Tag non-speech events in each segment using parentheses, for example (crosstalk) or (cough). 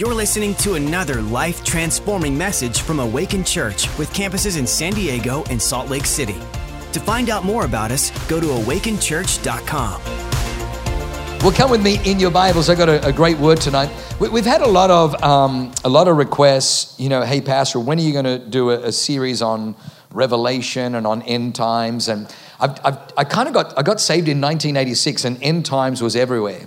You're listening to another life transforming message from Awaken Church with campuses in San Diego and Salt Lake City. To find out more about us, go to awakenchurch.com. Well, come with me in your Bibles. I got a, a great word tonight. We, have had a lot of um, a lot of requests. You know, hey, Pastor, when are you going to do a, a, series on Revelation and on end times? And I've, I've, i kind of got I got saved in 1986, and end times was everywhere.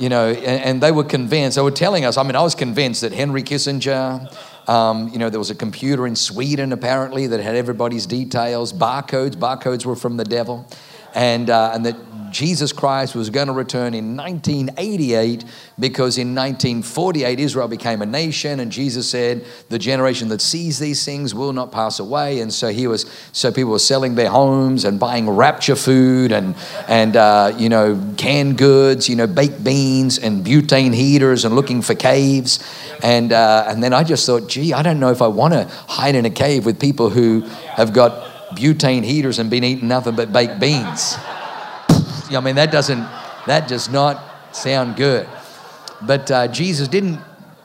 You know, and, and they were convinced. They were telling us. I mean, I was convinced that Henry Kissinger. Um, you know, there was a computer in Sweden apparently that had everybody's details, barcodes. Barcodes were from the devil, and uh, and that Jesus Christ was going to return in 1988 because in 1948 Israel became a nation and Jesus said the generation that sees these things will not pass away and so he was so people were selling their homes and buying rapture food and and uh, you know canned goods you know baked beans and butane heaters and looking for caves and uh, and then I just thought gee I don't know if I want to hide in a cave with people who have got butane heaters and been eating nothing but baked beans. I mean, that doesn't, that does not sound good. But uh, Jesus didn't,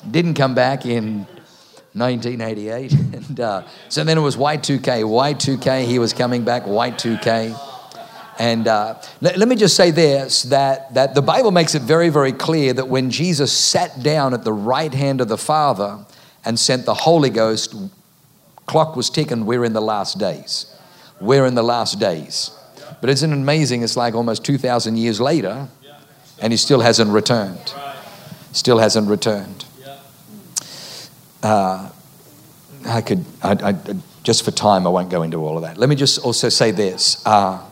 didn't come back in 1988. (laughs) and uh, so then it was Y2K. Y2K, he was coming back, Y2K. And uh, let, let, me just say this that, that the Bible makes it very, very clear that when Jesus sat down at the right hand of the Father and sent the Holy Ghost, clock was ticking, we're in the last days. We're in the last days. But isn't it amazing? It's like almost 2,000 years later, and he still hasn't returned. Still hasn't returned. Uh, I could, I, I, just for time, I won't go into all of that. Let me just also say this. Uh,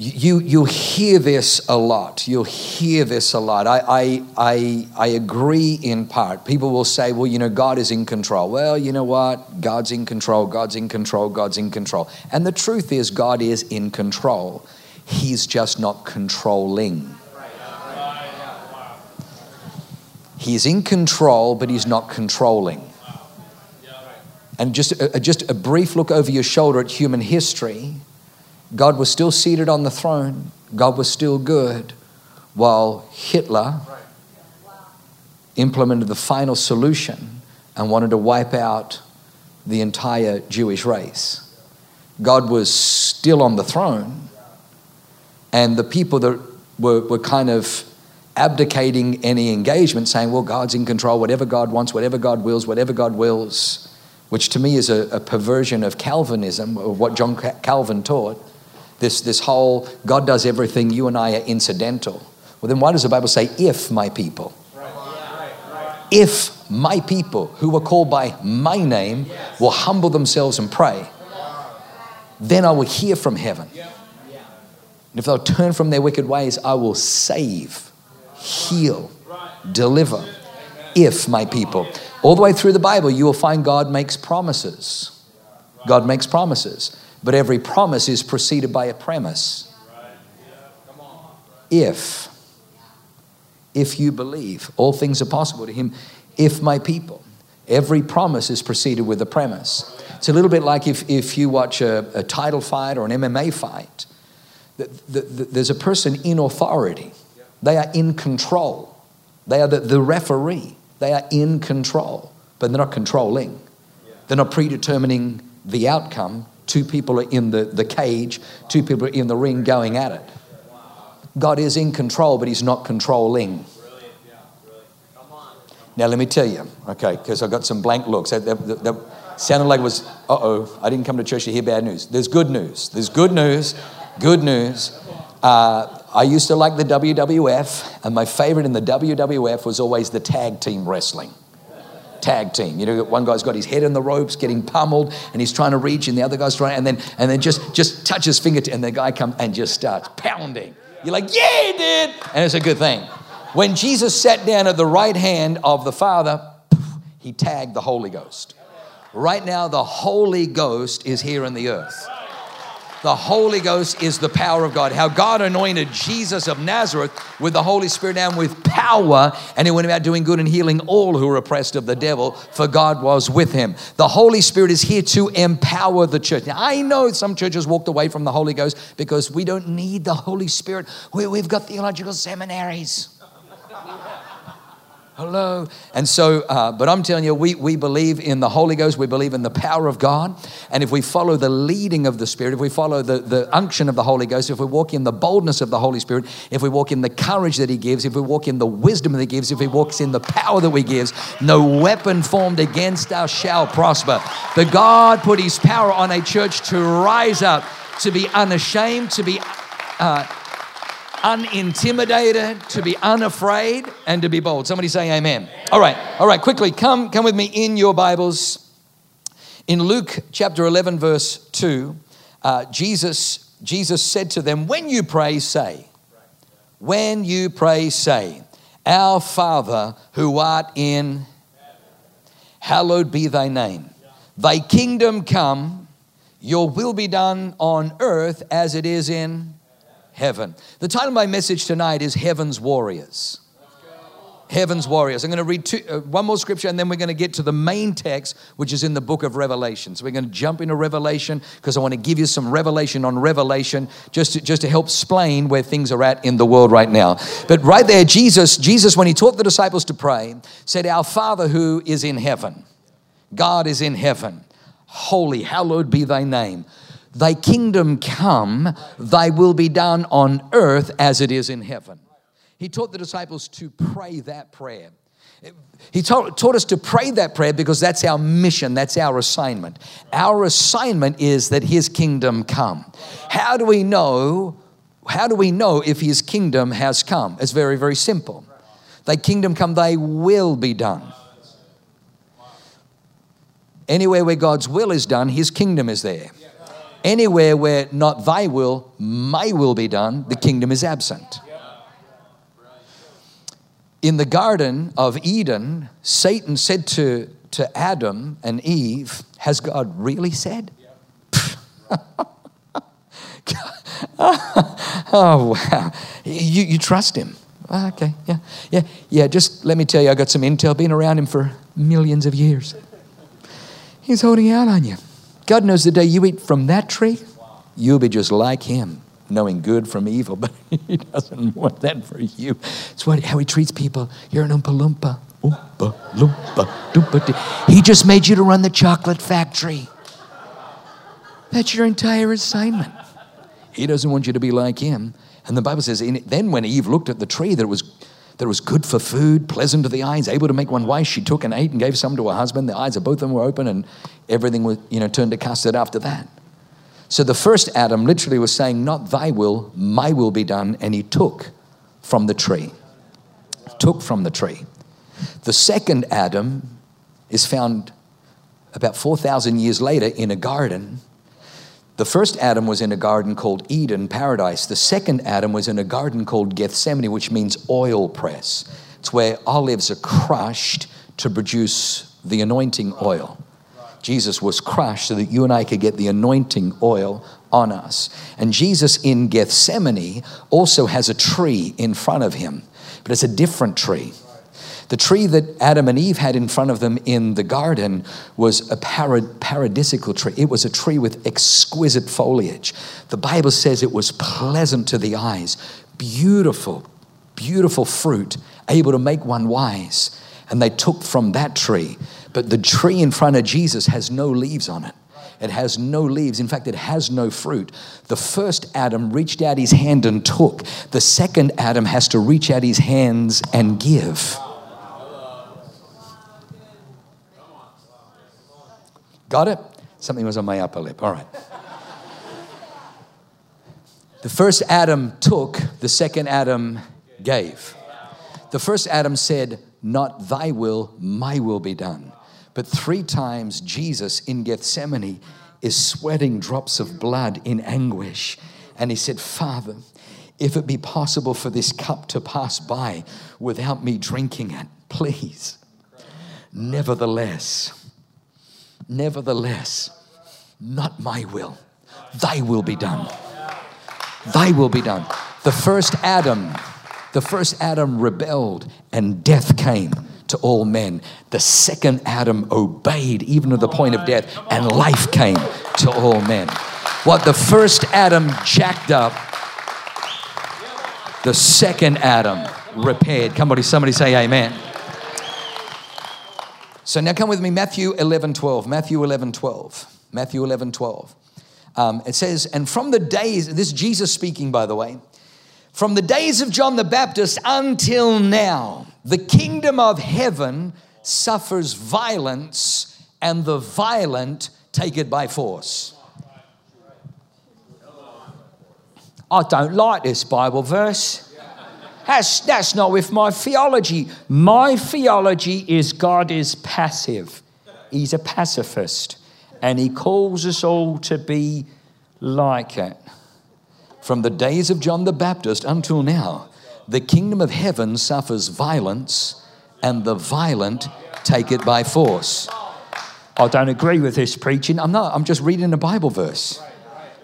you, you hear this a lot. You'll hear this a lot. I, I, I, I agree in part. People will say, well, you know, God is in control. Well, you know what? God's in control, God's in control, God's in control. And the truth is, God is in control. He's just not controlling. He's in control, but he's not controlling. And just, just a brief look over your shoulder at human history God was still seated on the throne, God was still good, while Hitler implemented the final solution and wanted to wipe out the entire Jewish race. God was still on the throne, and the people that were, were kind of abdicating any engagement, saying, Well, God's in control, whatever God wants, whatever God wills, whatever God wills, which to me is a, a perversion of Calvinism, of what John Calvin taught this, this whole God does everything, you and I are incidental. Well, then why does the Bible say, if my people? If my people who are called by my name will humble themselves and pray, then I will hear from heaven. And if they'll turn from their wicked ways, I will save, heal, deliver. If my people. All the way through the Bible, you will find God makes promises. God makes promises. But every promise is preceded by a premise. If, if you believe, all things are possible to him. If my people, every promise is preceded with a premise. It's a little bit like if, if you watch a, a title fight or an MMA fight. The, the, the, there's a person in authority. They are in control. They are the, the referee. They are in control, but they're not controlling. They're not predetermining the outcome. Two people are in the, the cage, two people are in the ring going at it. God is in control, but He's not controlling. Now, let me tell you, okay, because I got some blank looks. That, that, that sounded like it was, uh oh, I didn't come to church to hear bad news. There's good news. There's good news. Good news. Uh, I used to like the WWF, and my favorite in the WWF was always the tag team wrestling tag team. You know, one guy's got his head in the ropes, getting pummeled, and he's trying to reach, and the other guy's trying, and then and then just just touch his finger, and the guy comes and just starts pounding. You're like, yeah, did, and it's a good thing. When Jesus sat down at the right hand of the Father, he tagged the Holy Ghost. Right now, the Holy Ghost is here in the earth. The Holy Ghost is the power of God. How God anointed Jesus of Nazareth with the Holy Spirit and with power, and he went about doing good and healing all who were oppressed of the devil, for God was with him. The Holy Spirit is here to empower the church. Now, I know some churches walked away from the Holy Ghost because we don't need the Holy Spirit. We, have got theological seminaries. Hello. And so, uh, but I'm telling you, we, we believe in the Holy Ghost, we believe in the power of God. And if we follow the leading of the Spirit, if we follow the, the unction of the Holy Ghost, if we walk in the boldness of the Holy Spirit, if we walk in the courage that He gives, if we walk in the wisdom that He gives, if He walks in the power that He gives, no weapon formed against us shall prosper. But God put His power on a church to rise up, to be unashamed, to be. Uh, unintimidated, to be unafraid, and to be bold. Somebody say amen. All right, all right, quickly, come, come with me in your Bibles. In Luke chapter 11, verse 2, uh, Jesus, Jesus said to them, When you pray, say, when you pray, say, Our Father who art in, hallowed be thy name. Thy kingdom come, your will be done on earth as it is in heaven. The title of my message tonight is Heaven's Warriors. Heaven's Warriors. I'm going to read two, uh, one more scripture and then we're going to get to the main text, which is in the book of Revelation. So we're going to jump into Revelation because I want to give you some revelation on Revelation just to, just to help explain where things are at in the world right now. But right there, Jesus, Jesus, when he taught the disciples to pray, said, Our Father who is in heaven, God is in heaven. Holy, hallowed be thy name. Thy kingdom come, thy will be done on earth as it is in heaven. He taught the disciples to pray that prayer. He taught, taught, us to pray that prayer because that's our mission, that's our assignment. Our assignment is that His kingdom come. How do we know? How do we know if His kingdom has come? It's very, very simple. Thy kingdom come, thy will be done. Anywhere where God's will is done, His kingdom is there. Anywhere where not thy will, my will be done, the kingdom is absent. In the Garden of Eden, Satan said to, to Adam and Eve, Has God really said? (laughs) oh, wow. You, you trust him. Ah, okay, yeah, yeah, yeah. Just let me tell you, I got some intel, been around him for millions of years. He's holding out on you. God knows the day you eat from that tree, you'll be just like Him, knowing good from evil, (laughs) but He doesn't want that for you. It's what, how He treats people. You're an Oompa Loompa. Oompa Loompa. Doompa He just made you to run the chocolate factory. That's your entire assignment. He doesn't want you to be like Him. And the Bible says, then when Eve looked at the tree that was that was good for food, pleasant to the eyes, able to make one wise. She took and ate and gave some to her husband. The eyes of both of them were open, and everything was, you know, turned to custard after that. So the first Adam literally was saying, Not thy will, my will be done. And he took from the tree. Took from the tree. The second Adam is found about 4,000 years later in a garden the first Adam was in a garden called Eden, paradise. The second Adam was in a garden called Gethsemane, which means oil press. It's where olives are crushed to produce the anointing oil. Jesus was crushed so that you and I could get the anointing oil on us. And Jesus in Gethsemane also has a tree in front of him, but it's a different tree. The tree that Adam and Eve had in front of them in the garden was a parad- paradisical tree. It was a tree with exquisite foliage. The Bible says it was pleasant to the eyes, beautiful, beautiful fruit, able to make one wise. And they took from that tree. But the tree in front of Jesus has no leaves on it. It has no leaves. In fact, it has no fruit. The first Adam reached out his hand and took. The second Adam has to reach out his hands and give. Got it? Something was on my upper lip. All right. The first Adam took, the second Adam gave. The first Adam said, Not thy will, my will be done. But three times Jesus in Gethsemane is sweating drops of blood in anguish. And he said, Father, if it be possible for this cup to pass by without me drinking it, please. Nevertheless, Nevertheless, not my will, thy will be done. Thy will be done. The first Adam, the first Adam rebelled and death came to all men. The second Adam obeyed even to the point of death and life came to all men. What the first Adam jacked up, the second Adam repaired. Come on, somebody say amen. So now come with me, Matthew 11 12. Matthew 11 12. Matthew 11 12. Um, it says, and from the days, this is Jesus speaking, by the way, from the days of John the Baptist until now, the kingdom of heaven suffers violence, and the violent take it by force. I don't like this Bible verse. That's, that's not with my theology. My theology is God is passive, He's a pacifist, and He calls us all to be like it. From the days of John the Baptist until now, the kingdom of heaven suffers violence, and the violent take it by force. I don't agree with this preaching. I'm not, I'm just reading a Bible verse.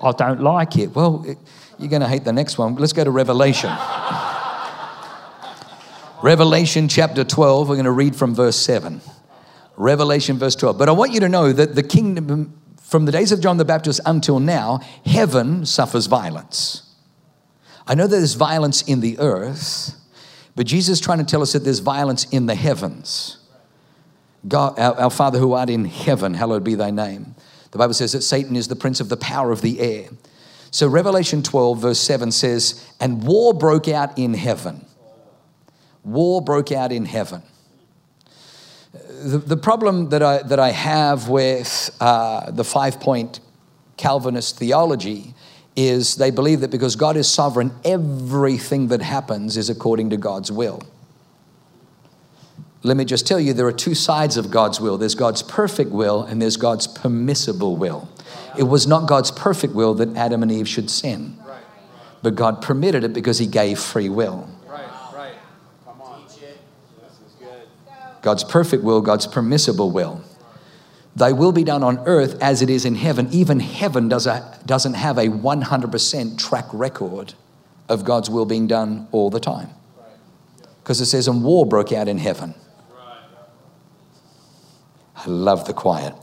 I don't like it. Well, it, you're going to hate the next one. Let's go to Revelation. Revelation chapter 12, we're going to read from verse 7. Revelation verse 12. But I want you to know that the kingdom, from the days of John the Baptist until now, heaven suffers violence. I know that there's violence in the earth, but Jesus is trying to tell us that there's violence in the heavens. God, our, our Father who art in heaven, hallowed be thy name. The Bible says that Satan is the prince of the power of the air. So Revelation 12, verse 7 says, And war broke out in heaven. War broke out in heaven. The, the problem that I, that I have with uh, the five point Calvinist theology is they believe that because God is sovereign, everything that happens is according to God's will. Let me just tell you there are two sides of God's will there's God's perfect will, and there's God's permissible will. It was not God's perfect will that Adam and Eve should sin, but God permitted it because He gave free will. God's perfect will, God's permissible will. Thy will be done on earth as it is in heaven. Even heaven does a, doesn't have a 100% track record of God's will being done all the time. Because it says, and war broke out in heaven. I love the quiet.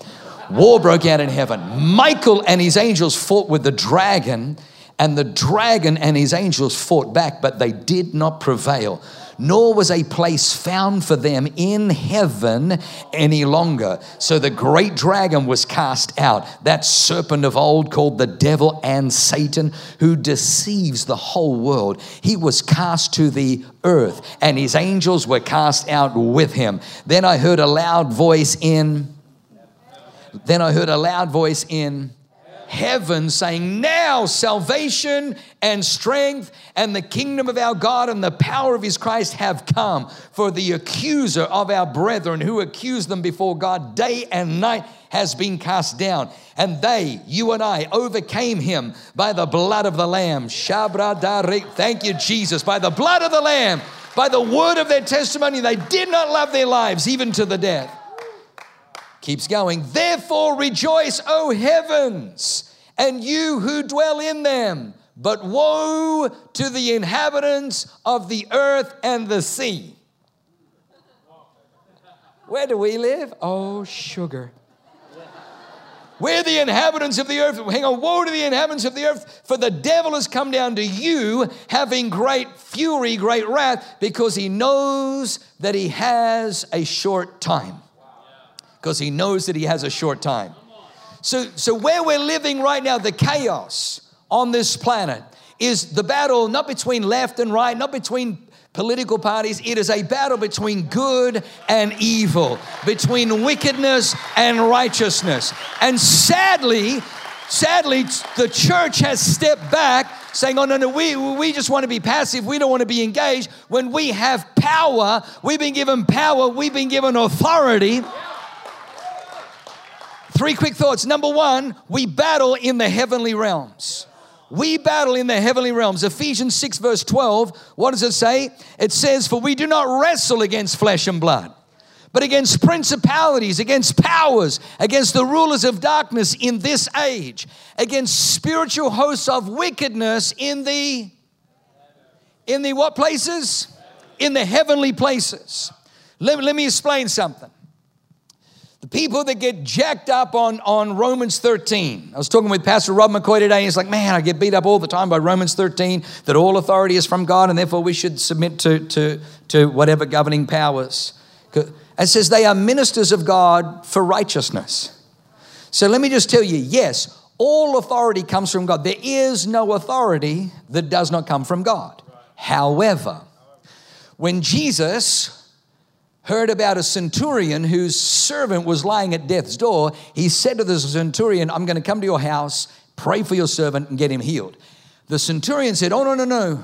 War broke out in heaven. Michael and his angels fought with the dragon, and the dragon and his angels fought back, but they did not prevail nor was a place found for them in heaven any longer. So the great dragon was cast out, that serpent of old called the devil and Satan, who deceives the whole world. He was cast to the earth, and his angels were cast out with him. Then I heard a loud voice in. Then I heard a loud voice in heaven saying, Now salvation and strength and the kingdom of our God and the power of his Christ have come. For the accuser of our brethren who accused them before God day and night has been cast down. And they, you and I, overcame him by the blood of the Lamb. Shabra Thank you, Jesus. By the blood of the Lamb, by the word of their testimony, they did not love their lives even to the death. Keeps going. Therefore rejoice, O heavens, and you who dwell in them. But woe to the inhabitants of the earth and the sea. Where do we live? Oh, sugar. We're the inhabitants of the earth. Hang on, woe to the inhabitants of the earth, for the devil has come down to you, having great fury, great wrath, because he knows that he has a short time because he knows that he has a short time. So, so where we're living right now, the chaos on this planet is the battle not between left and right, not between political parties. It is a battle between good and evil, between wickedness and righteousness. And sadly, sadly, the church has stepped back saying, oh, no, no, we, we just want to be passive. We don't want to be engaged. When we have power, we've been given power, we've been given authority. Three quick thoughts. Number one, we battle in the heavenly realms. We battle in the heavenly realms. Ephesians 6, verse 12, what does it say? It says, For we do not wrestle against flesh and blood, but against principalities, against powers, against the rulers of darkness in this age, against spiritual hosts of wickedness in the in the what places? In the heavenly places. Let, let me explain something. People that get jacked up on, on Romans 13. I was talking with Pastor Rob McCoy today, and he's like, Man, I get beat up all the time by Romans 13, that all authority is from God, and therefore we should submit to, to, to whatever governing powers. It says they are ministers of God for righteousness. So let me just tell you yes, all authority comes from God. There is no authority that does not come from God. However, when Jesus heard about a centurion whose servant was lying at death's door, he said to the centurion, I'm going to come to your house, pray for your servant, and get him healed. The centurion said, Oh, no, no, no.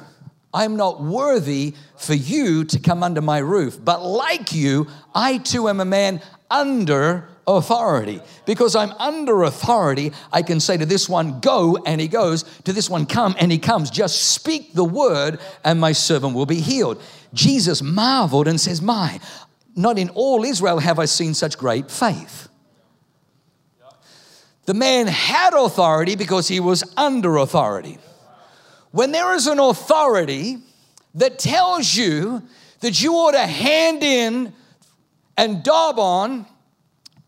I'm not worthy for you to come under my roof. But like you, I too am a man under authority. Because I'm under authority, I can say to this one, go, and he goes, to this one, come, and he comes. Just speak the word, and my servant will be healed. Jesus marveled and says, My, not in all Israel have I seen such great faith. The man had authority because he was under authority. When there is an authority that tells you that you ought to hand in and dob on,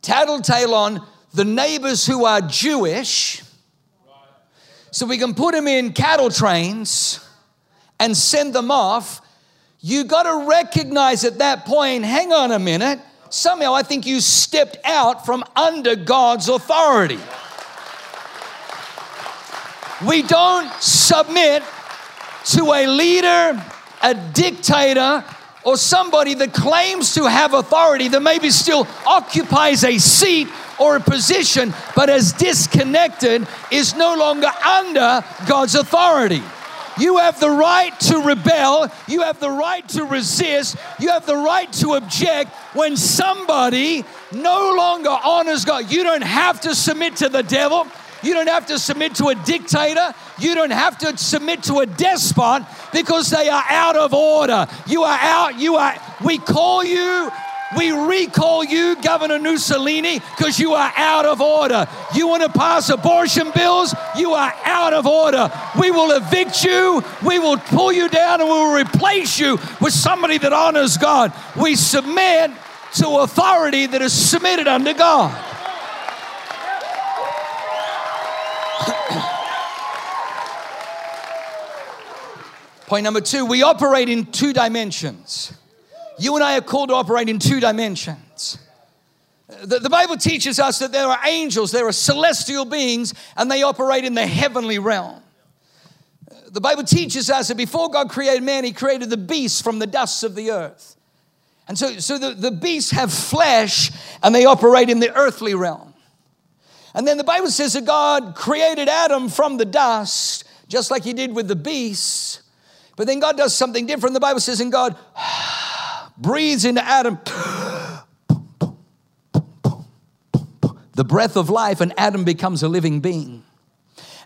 tattletale on the neighbors who are Jewish, so we can put them in cattle trains and send them off, you got to recognize at that point hang on a minute, somehow I think you stepped out from under God's authority. We don't submit to a leader, a dictator, or somebody that claims to have authority that maybe still occupies a seat or a position, but is disconnected, is no longer under God's authority. You have the right to rebel. You have the right to resist. You have the right to object when somebody no longer honors God. You don't have to submit to the devil. You don't have to submit to a dictator. You don't have to submit to a despot because they are out of order. You are out. You are, we call you, we recall you, Governor Mussolini, because you are out of order. You want to pass abortion bills? You are out of order. We will evict you. We will pull you down and we will replace you with somebody that honors God. We submit to authority that is submitted under God. Point number two, we operate in two dimensions. You and I are called to operate in two dimensions. The, the, Bible teaches us that there are angels, there are celestial beings, and they operate in the heavenly realm. The Bible teaches us that before God created man, He created the beasts from the dust of the earth. And so, so the, the beasts have flesh and they operate in the earthly realm. And then the Bible says that God created Adam from the dust, just like He did with the beasts. But then God does something different. The Bible says, and God breathes into Adam the breath of life, and Adam becomes a living being.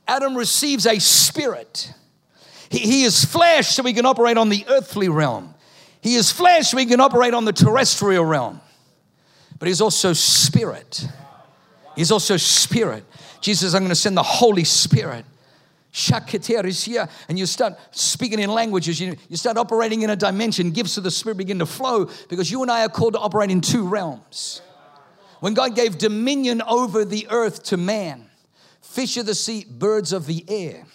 Adam receives a spirit. He, he is flesh, so he can operate on the earthly realm. He is flesh, so he can operate on the terrestrial realm. But he's also spirit. He's also spirit. Jesus I'm going to send the Holy Spirit and you start speaking in languages, you, you start operating in a dimension, gifts of the Spirit begin to flow because you and I are called to operate in two realms. When God gave dominion over the earth to man, fish of the sea, birds of the air,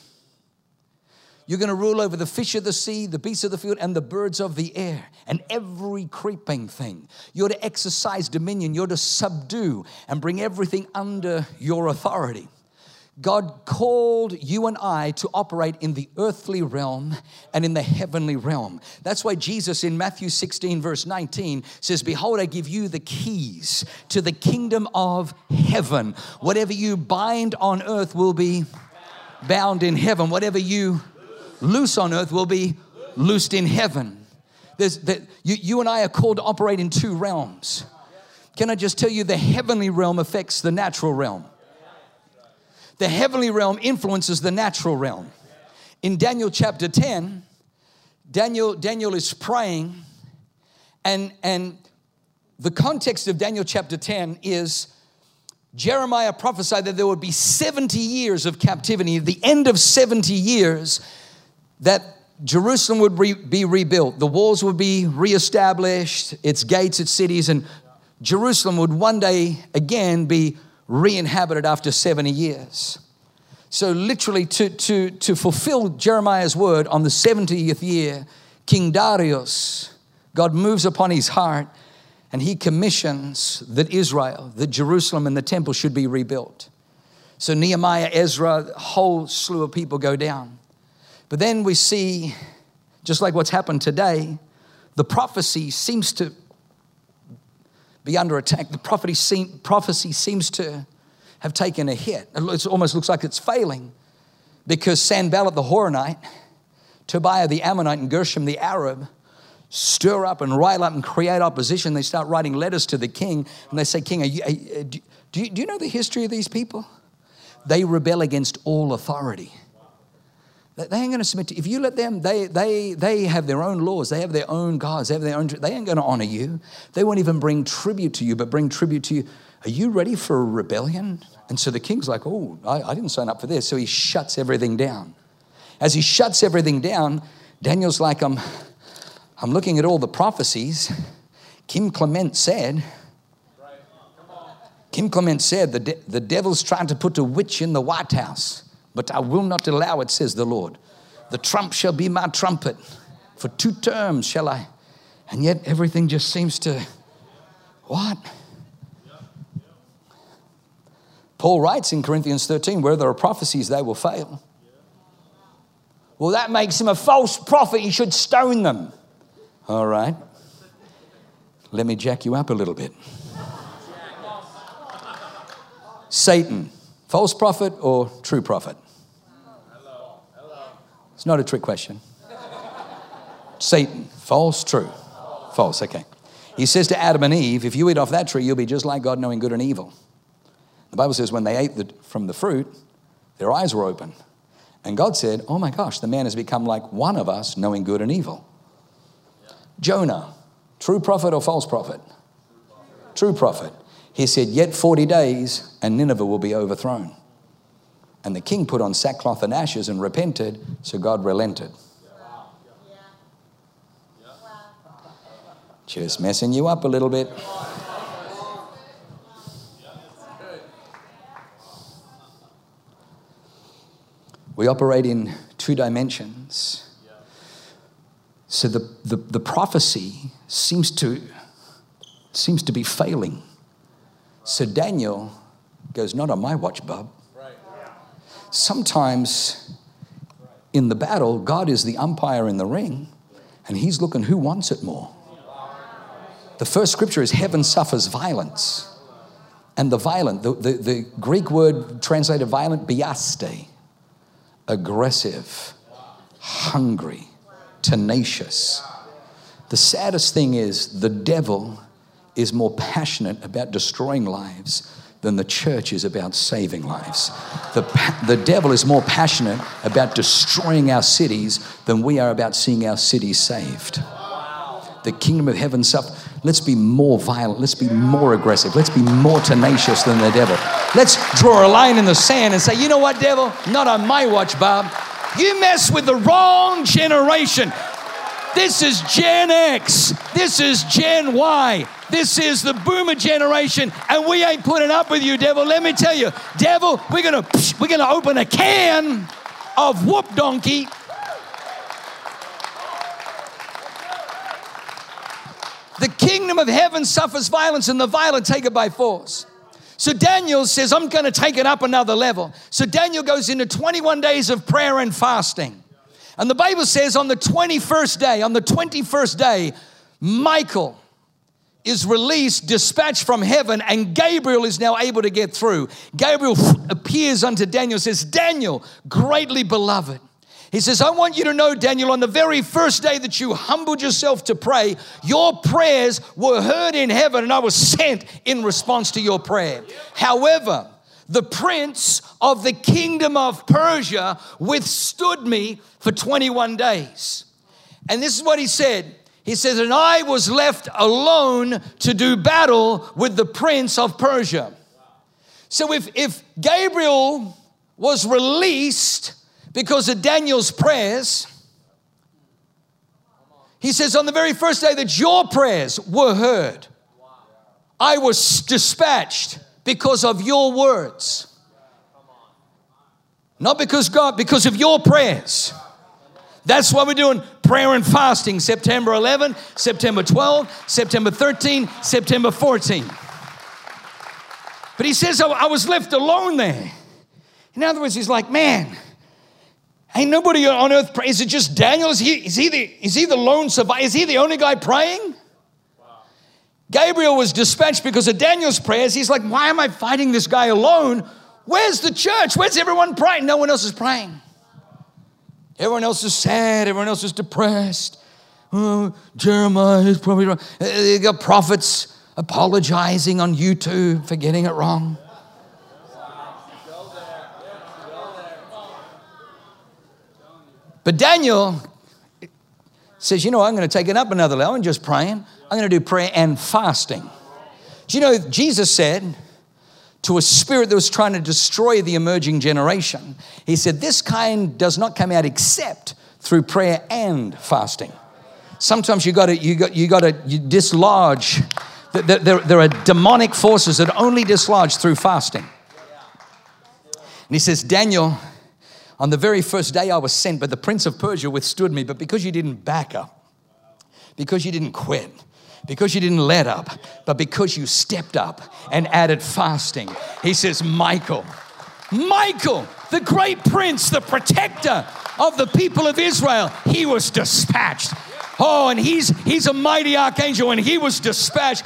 you're going to rule over the fish of the sea, the beasts of the field, and the birds of the air, and every creeping thing. You're to exercise dominion, you're to subdue and bring everything under your authority. God called you and I to operate in the earthly realm and in the heavenly realm. That's why Jesus in Matthew 16, verse 19 says, Behold, I give you the keys to the kingdom of heaven. Whatever you bind on earth will be bound in heaven. Whatever you loose on earth will be loosed in heaven. There's, you, you and I are called to operate in two realms. Can I just tell you, the heavenly realm affects the natural realm the heavenly realm influences the natural realm. In Daniel chapter 10, Daniel, Daniel is praying, and, and the context of Daniel chapter 10 is Jeremiah prophesied that there would be 70 years of captivity. The end of 70 years, that Jerusalem would re- be rebuilt, the walls would be reestablished, its gates, its cities, and Jerusalem would one day again be re inhabited after 70 years. So, literally, to, to, to fulfill Jeremiah's word on the 70th year, King Darius, God moves upon his heart and he commissions that Israel, that Jerusalem and the temple should be rebuilt. So Nehemiah, Ezra, whole slew of people go down. But then we see, just like what's happened today, the prophecy seems to be under attack. The prophecy, prophecy seems to have taken a hit. It almost looks like it's failing because Sanballat the Horonite, Tobiah the Ammonite, and Geshem the Arab stir up and rile up and create opposition. They start writing letters to the king and they say, King, you, do, you, do you know the history of these people? They rebel against all authority. They ain't going to submit to you. If you let them, they, they, they have their own laws. They have their own gods. They have their own, they ain't going to honor you. They won't even bring tribute to you, but bring tribute to you. Are you ready for a rebellion? And so the king's like, oh, I, I didn't sign up for this. So he shuts everything down. As he shuts everything down, Daniel's like, I'm, I'm looking at all the prophecies. Kim Clement said, Kim Clement said, the, de- the devil's trying to put a witch in the White House, but I will not allow it, says the Lord. The trump shall be my trumpet. For two terms shall I. And yet everything just seems to, what? Paul writes in Corinthians 13, where there are prophecies, they will fail. Well, that makes him a false prophet. You should stone them. All right. Let me jack you up a little bit. Satan, false prophet or true prophet? It's not a trick question. Satan, false, true? False, okay. He says to Adam and Eve, if you eat off that tree, you'll be just like God, knowing good and evil. The Bible says when they ate the, from the fruit, their eyes were open. And God said, Oh my gosh, the man has become like one of us, knowing good and evil. Jonah, true prophet or false prophet? True prophet. He said, Yet 40 days and Nineveh will be overthrown. And the king put on sackcloth and ashes and repented, so God relented. Just messing you up a little bit. We operate in two dimensions. So the, the, the prophecy seems to, seems to be failing. So Daniel goes, Not on my watch, bub. Sometimes in the battle, God is the umpire in the ring, and he's looking who wants it more. The first scripture is heaven suffers violence. And the violent, the, the, the Greek word translated violent, biaste, aggressive, hungry, tenacious. The saddest thing is the devil is more passionate about destroying lives than the church is about saving lives. The, the devil is more passionate about destroying our cities than we are about seeing our cities saved. The kingdom of heaven suffer. Let's be more violent. Let's be more aggressive. Let's be more tenacious than the devil. Let's draw a line in the sand and say, you know what, devil? Not on my watch, Bob. You mess with the wrong generation. This is Gen X. This is Gen Y. This is the boomer generation, and we ain't putting up with you, devil. Let me tell you, devil, we're gonna we're gonna open a can of whoop donkey. The kingdom of heaven suffers violence, and the violent take it by force. So Daniel says, I'm going to take it up another level. So Daniel goes into 21 days of prayer and fasting. And the Bible says on the 21st day, on the 21st day, Michael is released, dispatched from heaven, and Gabriel is now able to get through. Gabriel (laughs) appears unto Daniel, says, Daniel, greatly beloved. He says, I want you to know, Daniel, on the very first day that you humbled yourself to pray, your prayers were heard in heaven, and I was sent in response to your prayer. However, the prince of the kingdom of Persia withstood me for 21 days. And this is what he said. He says, And I was left alone to do battle with the prince of Persia. So if, if Gabriel was released because of Daniel's prayers, he says, On the very first day that your prayers were heard, I was dispatched because of your words. Not because God, because of your prayers. That's why we're doing prayer and fasting September 11, September 12, September 13, September 14. But he says, I was left alone there. In other words, he's like, man, ain't nobody on earth praying. Is it just Daniel? Is he, is he, the, is he the lone survivor? Is he the only guy praying? Gabriel was dispatched because of Daniel's prayers. He's like, why am I fighting this guy alone? Where's the church? Where's everyone praying? No one else is praying. Everyone else is sad. Everyone else is depressed. Oh, Jeremiah is probably wrong. Uh, you got prophets apologizing on YouTube for getting it wrong. But Daniel says, you know, I'm going to take it up another level. I'm just praying. I'm going to do prayer and fasting. Do you know, Jesus said to a spirit that was trying to destroy the emerging generation, He said, This kind does not come out except through prayer and fasting. Sometimes you got to you got you got to you dislodge. There, there are demonic forces that only dislodge through fasting. And he says, Daniel, on the very first day I was sent, but the prince of Persia withstood me. But because you didn't back up, because you didn't quit, because you didn't let up, but because you stepped up and added fasting. He says, Michael, Michael, the great prince, the protector of the people of Israel, he was dispatched. Oh, and he's he's a mighty archangel, and he was dispatched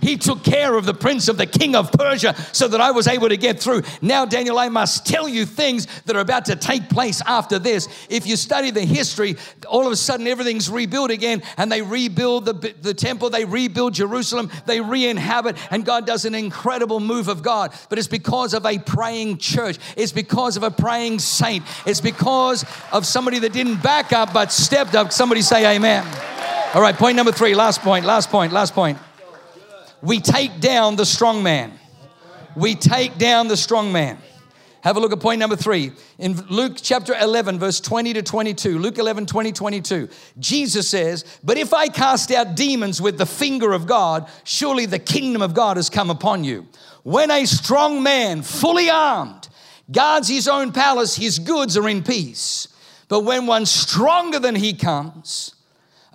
he took care of the prince of the king of Persia so that I was able to get through. Now, Daniel, I must tell you things that are about to take place after this. If you study the history, all of a sudden everything's rebuilt again, and they rebuild the, the temple, they rebuild Jerusalem, they re inhabit, and God does an incredible move of God. But it's because of a praying church, it's because of a praying saint, it's because of somebody that didn't back up but stepped up. Somebody say, Amen. All right, point number three, last point, last point, last point we take down the strong man. We take down the strong man. Have a look at point number three. In Luke chapter 11, verse 20 to 22, Luke 11, 20, 22, Jesus says, But if I cast out demons with the finger of God, surely the kingdom of God has come upon you. When a strong man, fully armed, guards his own palace, his goods are in peace. But when one stronger than he comes,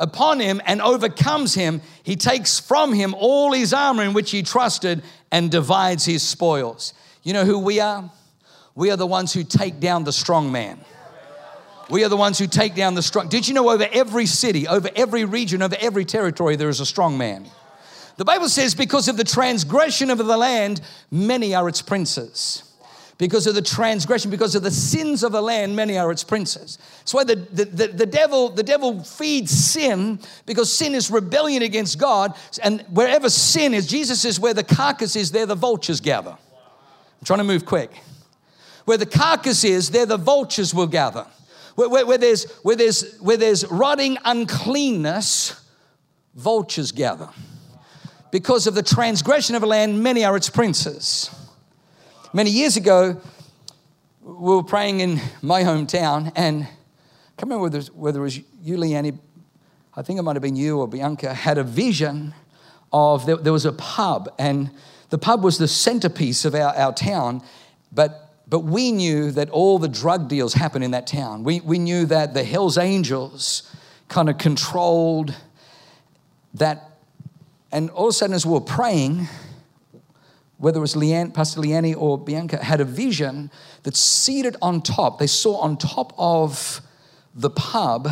upon him and overcomes him, he takes from him all his armor in which he trusted and divides his spoils. You know who we are? We are the ones who take down the strong man. We are the ones who take down the strong. Did you know over every city, over every region, over every territory, there is a strong man? The Bible says, because of the transgression of the land, many are its princes because of the transgression, because of the sins of the land, many are its princes. That's why the, the, the, the, devil, the devil feeds sin because sin is rebellion against God. And wherever sin is, Jesus says, where the carcass is, there the vultures gather. I'm trying to move quick. Where the carcass is, there the vultures will gather. Where, where, where, there's, where, there's, where there's rotting uncleanness, vultures gather. Because of the transgression of a land, many are its princes. Many years ago, we were praying in my hometown, and I can't remember whether, whether it was you, Leanne, I think it might have been you or Bianca, had a vision of there, there was a pub, and the pub was the centerpiece of our, our town, but but we knew that all the drug deals happened in that town. We, we knew that the Hells Angels kind of controlled that. And all of a sudden, as we were praying, whether it was Leanne, Pastor Leanne or Bianca, had a vision that seated on top, they saw on top of the pub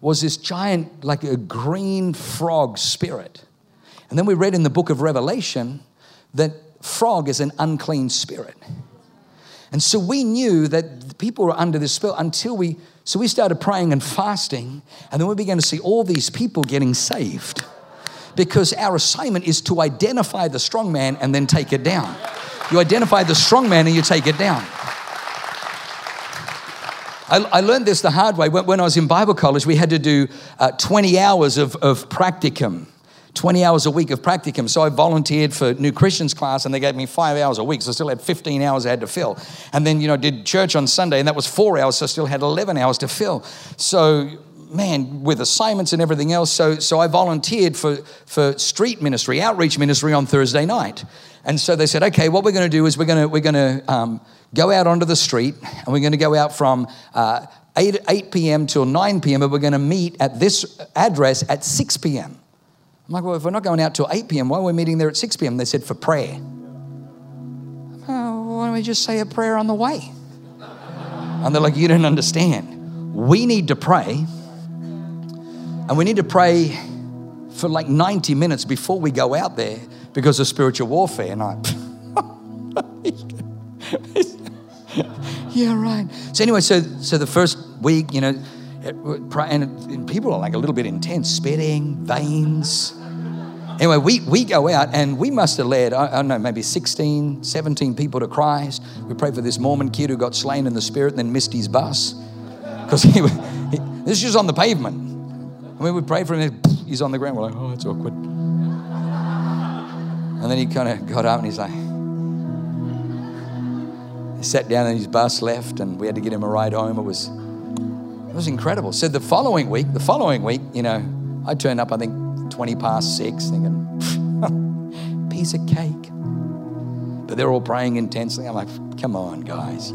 was this giant, like a green frog spirit. And then we read in the book of Revelation that frog is an unclean spirit. And so we knew that people were under this spell until we, so we started praying and fasting, and then we began to see all these people getting saved because our assignment is to identify the strong man and then take it down. You identify the strong man and you take it down. I, learned this the hard way. When, when, I was in Bible college, we had to do uh, 20 hours of, of practicum. 20 hours a week of practicum. So I volunteered for New Christians class and they gave me five hours a week. So I still had 15 hours I had to fill. And then, you know, did church on Sunday and that was four hours. So I still had 11 hours to fill. So man, with assignments and everything else. So, so I volunteered for, for street ministry, outreach ministry on Thursday night. And so they said, okay, what we're going to do is we're going to, we're going to um, go out onto the street and we're going to go out from uh, 8, 8 p.m. till 9 p.m., but we're going to meet at this address at 6 p.m. I'm like, well, if we're not going out till 8 p.m., why are we meeting there at 6 p.m.? They said, for prayer. Oh, why don't we just say a prayer on the way? And they're like, you don't understand. We need to pray, and we need to pray for like 90 minutes before we go out there because of spiritual warfare. And I, (laughs) yeah, right. So anyway, so so the first week, you know, and people are like a little bit intense, spitting, veins. Anyway, we, we go out and we must have led, I, I don't know, maybe 16, 17 people to Christ. We prayed for this Mormon kid who got slain in the spirit and then missed his bus. Because he, (laughs) he, this is just on the pavement. I mean, we prayed for him, he's on the ground. We're like, oh, that's awkward. And then he kind of got up and he's like, he sat down and his bus left and we had to get him a ride home. It was, it was incredible. So the following week, the following week, you know, I turned up, I think, 20 past six, thinking, (laughs) piece of cake. But they're all praying intensely. I'm like, come on, guys.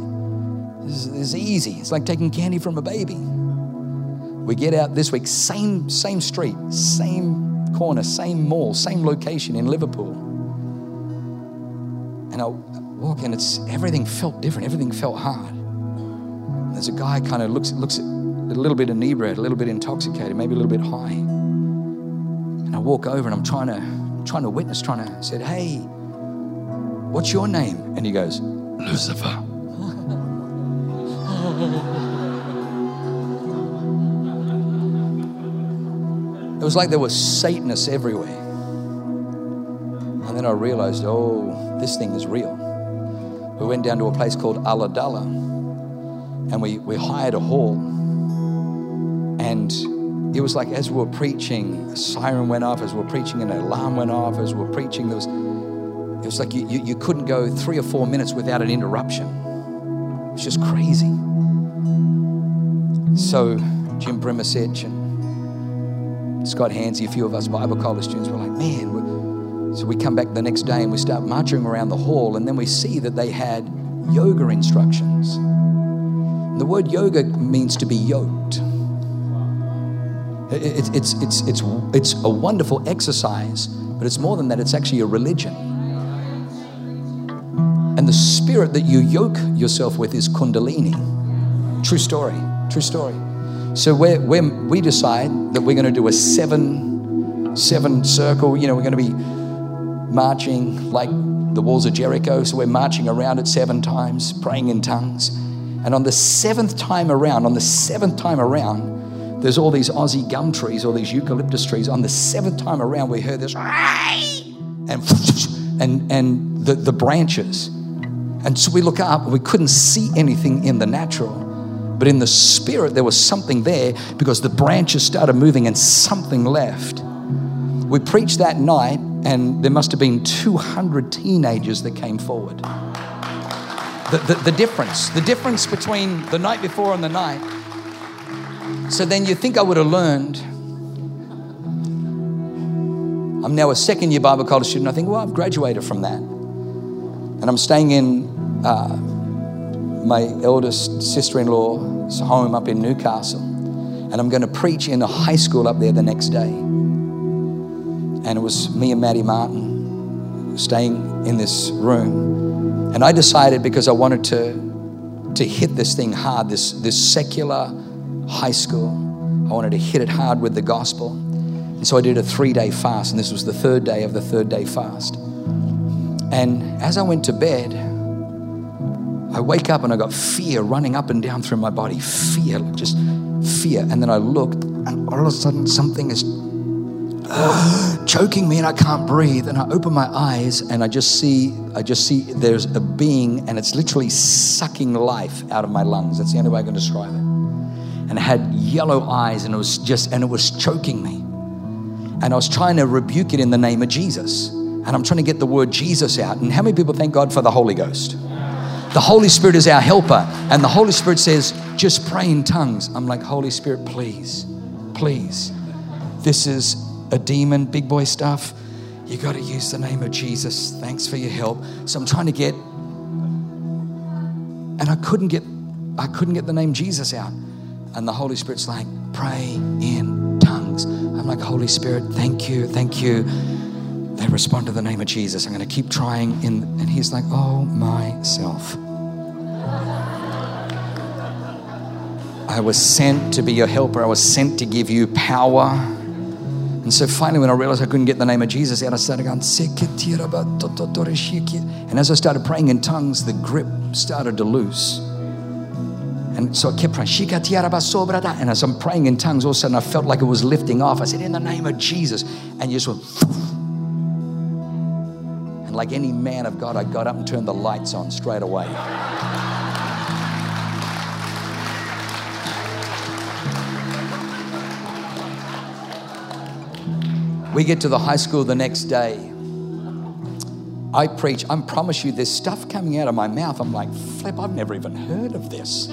This is, this is easy. It's like taking candy from a baby. We get out this week, same, same street, same corner, same mall, same location in Liverpool. And I walk in, it's everything felt different, everything felt hard. there's a guy kind of looks looks a little bit inebriated, a little bit intoxicated, maybe a little bit high. And I walk over and I'm trying to trying to witness, trying to said, Hey, what's your name? And he goes, Lucifer. (laughs) was like there were Satanists everywhere. And then I realized, oh, this thing is real. We went down to a place called Ulladulla and we, we hired a hall. And it was like as we were preaching, a siren went off, as we were preaching, an alarm went off, as we were preaching, there was it was like you, you, you couldn't go three or four minutes without an interruption. It was just crazy. So Jim Primisich and Scott Hansy, a few of us Bible college students were like, man, so we come back the next day and we start marching around the hall, and then we see that they had yoga instructions. The word yoga means to be yoked. It's, it's, it's, it's, it's a wonderful exercise, but it's more than that, it's actually a religion. And the spirit that you yoke yourself with is Kundalini. True story, true story. So we we decide that we're going to do a seven, seven circle, you know, we're going to be marching like the walls of Jericho. So we're marching around it seven times, praying in tongues. And on the seventh time around, on the seventh time around, there's all these Aussie gum trees, all these eucalyptus trees. On the seventh time around, we heard this, and and and the, the branches. And so we look up, and we couldn't see anything in the natural. But in the spirit, there was something there because the branches started moving and something left. We preached that night, and there must have been 200 teenagers that came forward. The, the, the difference, the difference between the night before and the night so then you think I would have learned. I'm now a second year Bible college student. I think, well, I've graduated from that. And I'm staying in uh, my eldest sister in law's home up in Newcastle. And I'm going to preach in a high school up there the next day. And it was me and Maddie Martin staying in this room. And I decided because I wanted to, to hit this thing hard, this, this secular high school. I wanted to hit it hard with the gospel. And so I did a three day fast, and this was the third day of the third day fast. And as I went to bed, I wake up and I got fear running up and down through my body. Fear, just fear. And then I looked, and all of a sudden something is (gasps) choking me and I can't breathe. And I open my eyes and I just see, I just see there's a being and it's literally sucking life out of my lungs. That's the only way I can describe it and it had yellow eyes and it was just and it was choking me and i was trying to rebuke it in the name of jesus and i'm trying to get the word jesus out and how many people thank god for the holy ghost the holy spirit is our helper and the holy spirit says just pray in tongues. I'm like holy spirit please please. This is a demon big boy stuff. You got to use the name of jesus. Thanks for your help. So i'm trying to get and i couldn't get i couldn't get the name jesus out. And the Holy Spirit's like, pray in tongues. I'm like, Holy Spirit, thank you, thank you. They respond to the name of Jesus. I'm going to keep trying. In, and he's like, oh, myself. I was sent to be your helper. I was sent to give you power. And so finally, when I realized I couldn't get the name of Jesus out, I started going, and as I started praying in tongues, the grip started to loose. And so I kept praying. And as I'm praying in tongues, all of a sudden I felt like it was lifting off. I said, In the name of Jesus. And you just went. Like any man of God, I got up and turned the lights on straight away. We get to the high school the next day. I preach, I promise you, there's stuff coming out of my mouth. I'm like, flip, I've never even heard of this.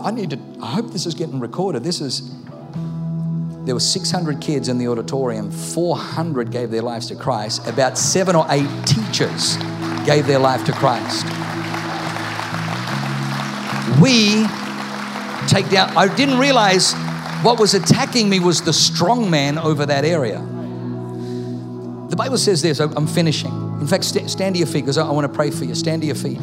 I need to, I hope this is getting recorded. This is, there were 600 kids in the auditorium, 400 gave their lives to Christ, about seven or eight teachers gave their life to Christ. We take down, I didn't realize what was attacking me was the strong man over that area. The Bible says this, I'm finishing. In fact, stand to your feet because I want to pray for you. Stand to your feet.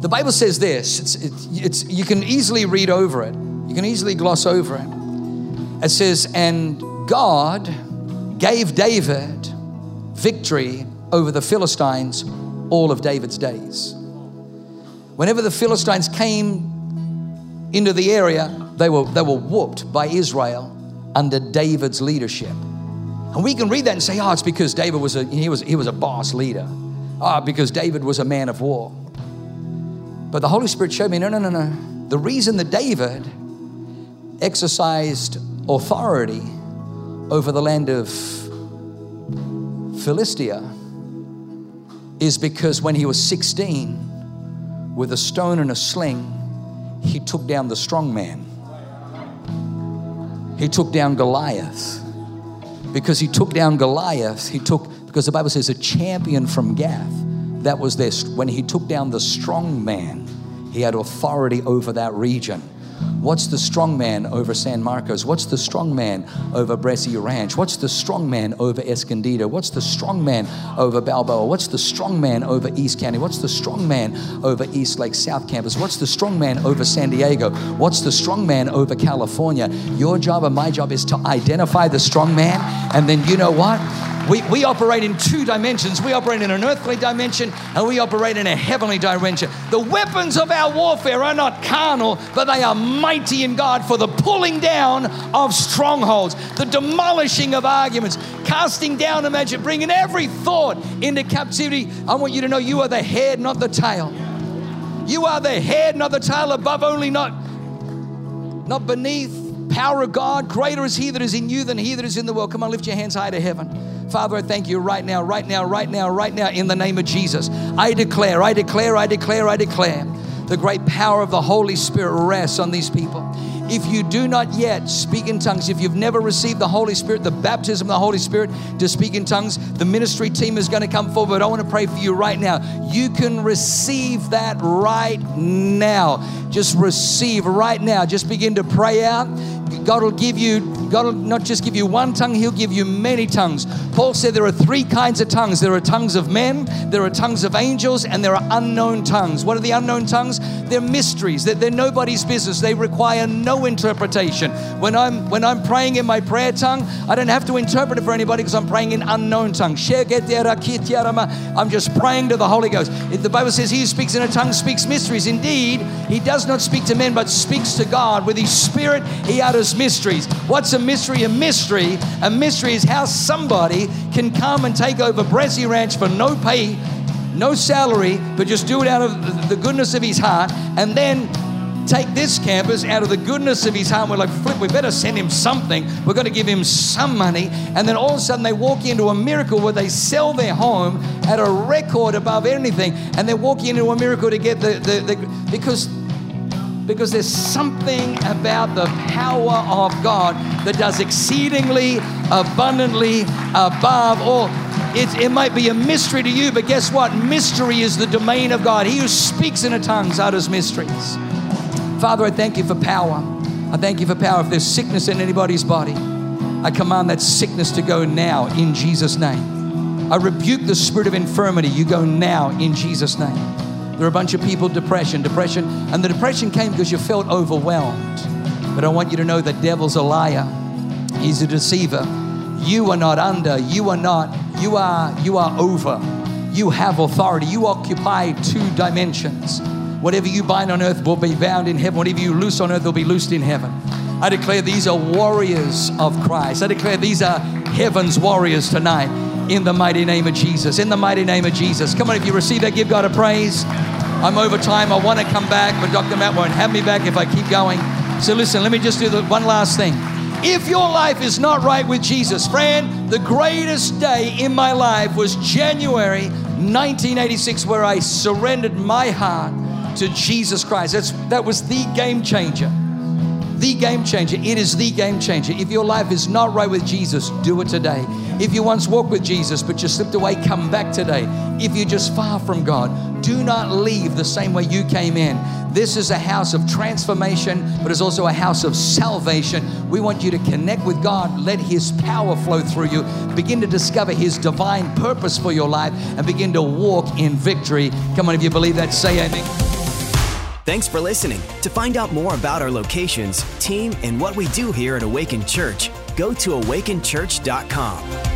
The Bible says this it's, it's, it's, you can easily read over it, you can easily gloss over it. It says, And God gave David victory over the Philistines all of David's days. Whenever the Philistines came into the area, they were, they were whooped by Israel under David's leadership. And we can read that and say, oh, it's because David was a, he was, he was a boss leader. Ah, oh, because David was a man of war. But the Holy Spirit showed me no, no, no, no. The reason that David exercised authority over the land of Philistia is because when he was 16, with a stone and a sling, he took down the strong man. He took down Goliath. Because he took down Goliath, he took, because the Bible says a champion from Gath that was this. When he took down the strong man, he had authority over that region. What's the strong man over San Marcos? What's the strong man over Bressi Ranch? What's the strong man over Escondido? What's the strong man over Balboa? What's the strong man over East County? What's the strong man over East Lake South Campus? What's the strong man over San Diego? What's the strong man over California? Your job and my job is to identify the strong man, and then you know what? We, we operate in two dimensions. We operate in an earthly dimension and we operate in a heavenly dimension. The weapons of our warfare are not carnal, but they are mighty in God for the pulling down of strongholds, the demolishing of arguments, casting down imagine, bringing every thought into captivity. I want you to know you are the head, not the tail. You are the head, not the tail, above only, not, not beneath. Power of God, greater is He that is in you than He that is in the world. Come on, lift your hands high to heaven. Father, I thank you right now, right now, right now, right now, in the name of Jesus. I declare, I declare, I declare, I declare the great power of the Holy Spirit rests on these people. If you do not yet speak in tongues, if you've never received the Holy Spirit, the baptism of the Holy Spirit to speak in tongues, the ministry team is going to come forward. I want to pray for you right now. You can receive that right now. Just receive right now. Just begin to pray out. God will give you, God will not just give you one tongue, He'll give you many tongues. Paul said there are three kinds of tongues there are tongues of men, there are tongues of angels, and there are unknown tongues. What are the unknown tongues? They're mysteries, they're, they're nobody's business, they require no interpretation. When I'm, when I'm praying in my prayer tongue, I don't have to interpret it for anybody because I'm praying in unknown tongue. I'm just praying to the Holy Ghost. If The Bible says, He who speaks in a tongue speaks mysteries. Indeed, He does not speak to men, but speaks to God. With His Spirit, He utters mysteries. What's a mystery? A mystery, a mystery is how somebody can come and take over Bressi Ranch for no pay, no salary, but just do it out of the goodness of his heart, and then take this campus out of the goodness of his heart. We're like, flip, we better send him something. We're going to give him some money. And then all of a sudden they walk into a miracle where they sell their home at a record above anything. And they're walking into a miracle to get the, the, the because because there's something about the power of God that does exceedingly abundantly above all. It, it might be a mystery to you, but guess what? Mystery is the domain of God. He who speaks in a tongue utters mysteries. Father, I thank you for power. I thank you for power. If there's sickness in anybody's body, I command that sickness to go now in Jesus' name. I rebuke the spirit of infirmity. You go now in Jesus' name. There are a bunch of people, depression, depression, and the depression came because you felt overwhelmed. But I want you to know the devil's a liar. He's a deceiver. You are not under, you are not, you are, you are over. You have authority. You occupy two dimensions. Whatever you bind on earth will be bound in heaven. Whatever you loose on earth will be loosed in heaven. I declare these are warriors of Christ. I declare these are heaven's warriors tonight in the mighty name of Jesus. In the mighty name of Jesus. Come on, if you receive that, give God a praise. I'm over time. I want to come back, but Dr. Matt won't have me back if I keep going. So listen, let me just do the one last thing. If your life is not right with Jesus, friend, the greatest day in my life was January 1986, where I surrendered my heart to Jesus Christ. That's, that was the game changer. The game changer. It is the game changer. If your life is not right with Jesus, do it today. If you once walked with Jesus but you slipped away, come back today. If you're just far from God, do not leave the same way you came in. This is a house of transformation, but it's also a house of salvation. We want you to connect with God, let His power flow through you, begin to discover His divine purpose for your life, and begin to walk in victory. Come on, if you believe that, say amen. Thanks for listening. To find out more about our locations, team, and what we do here at Awaken Church, go to awakenchurch.com.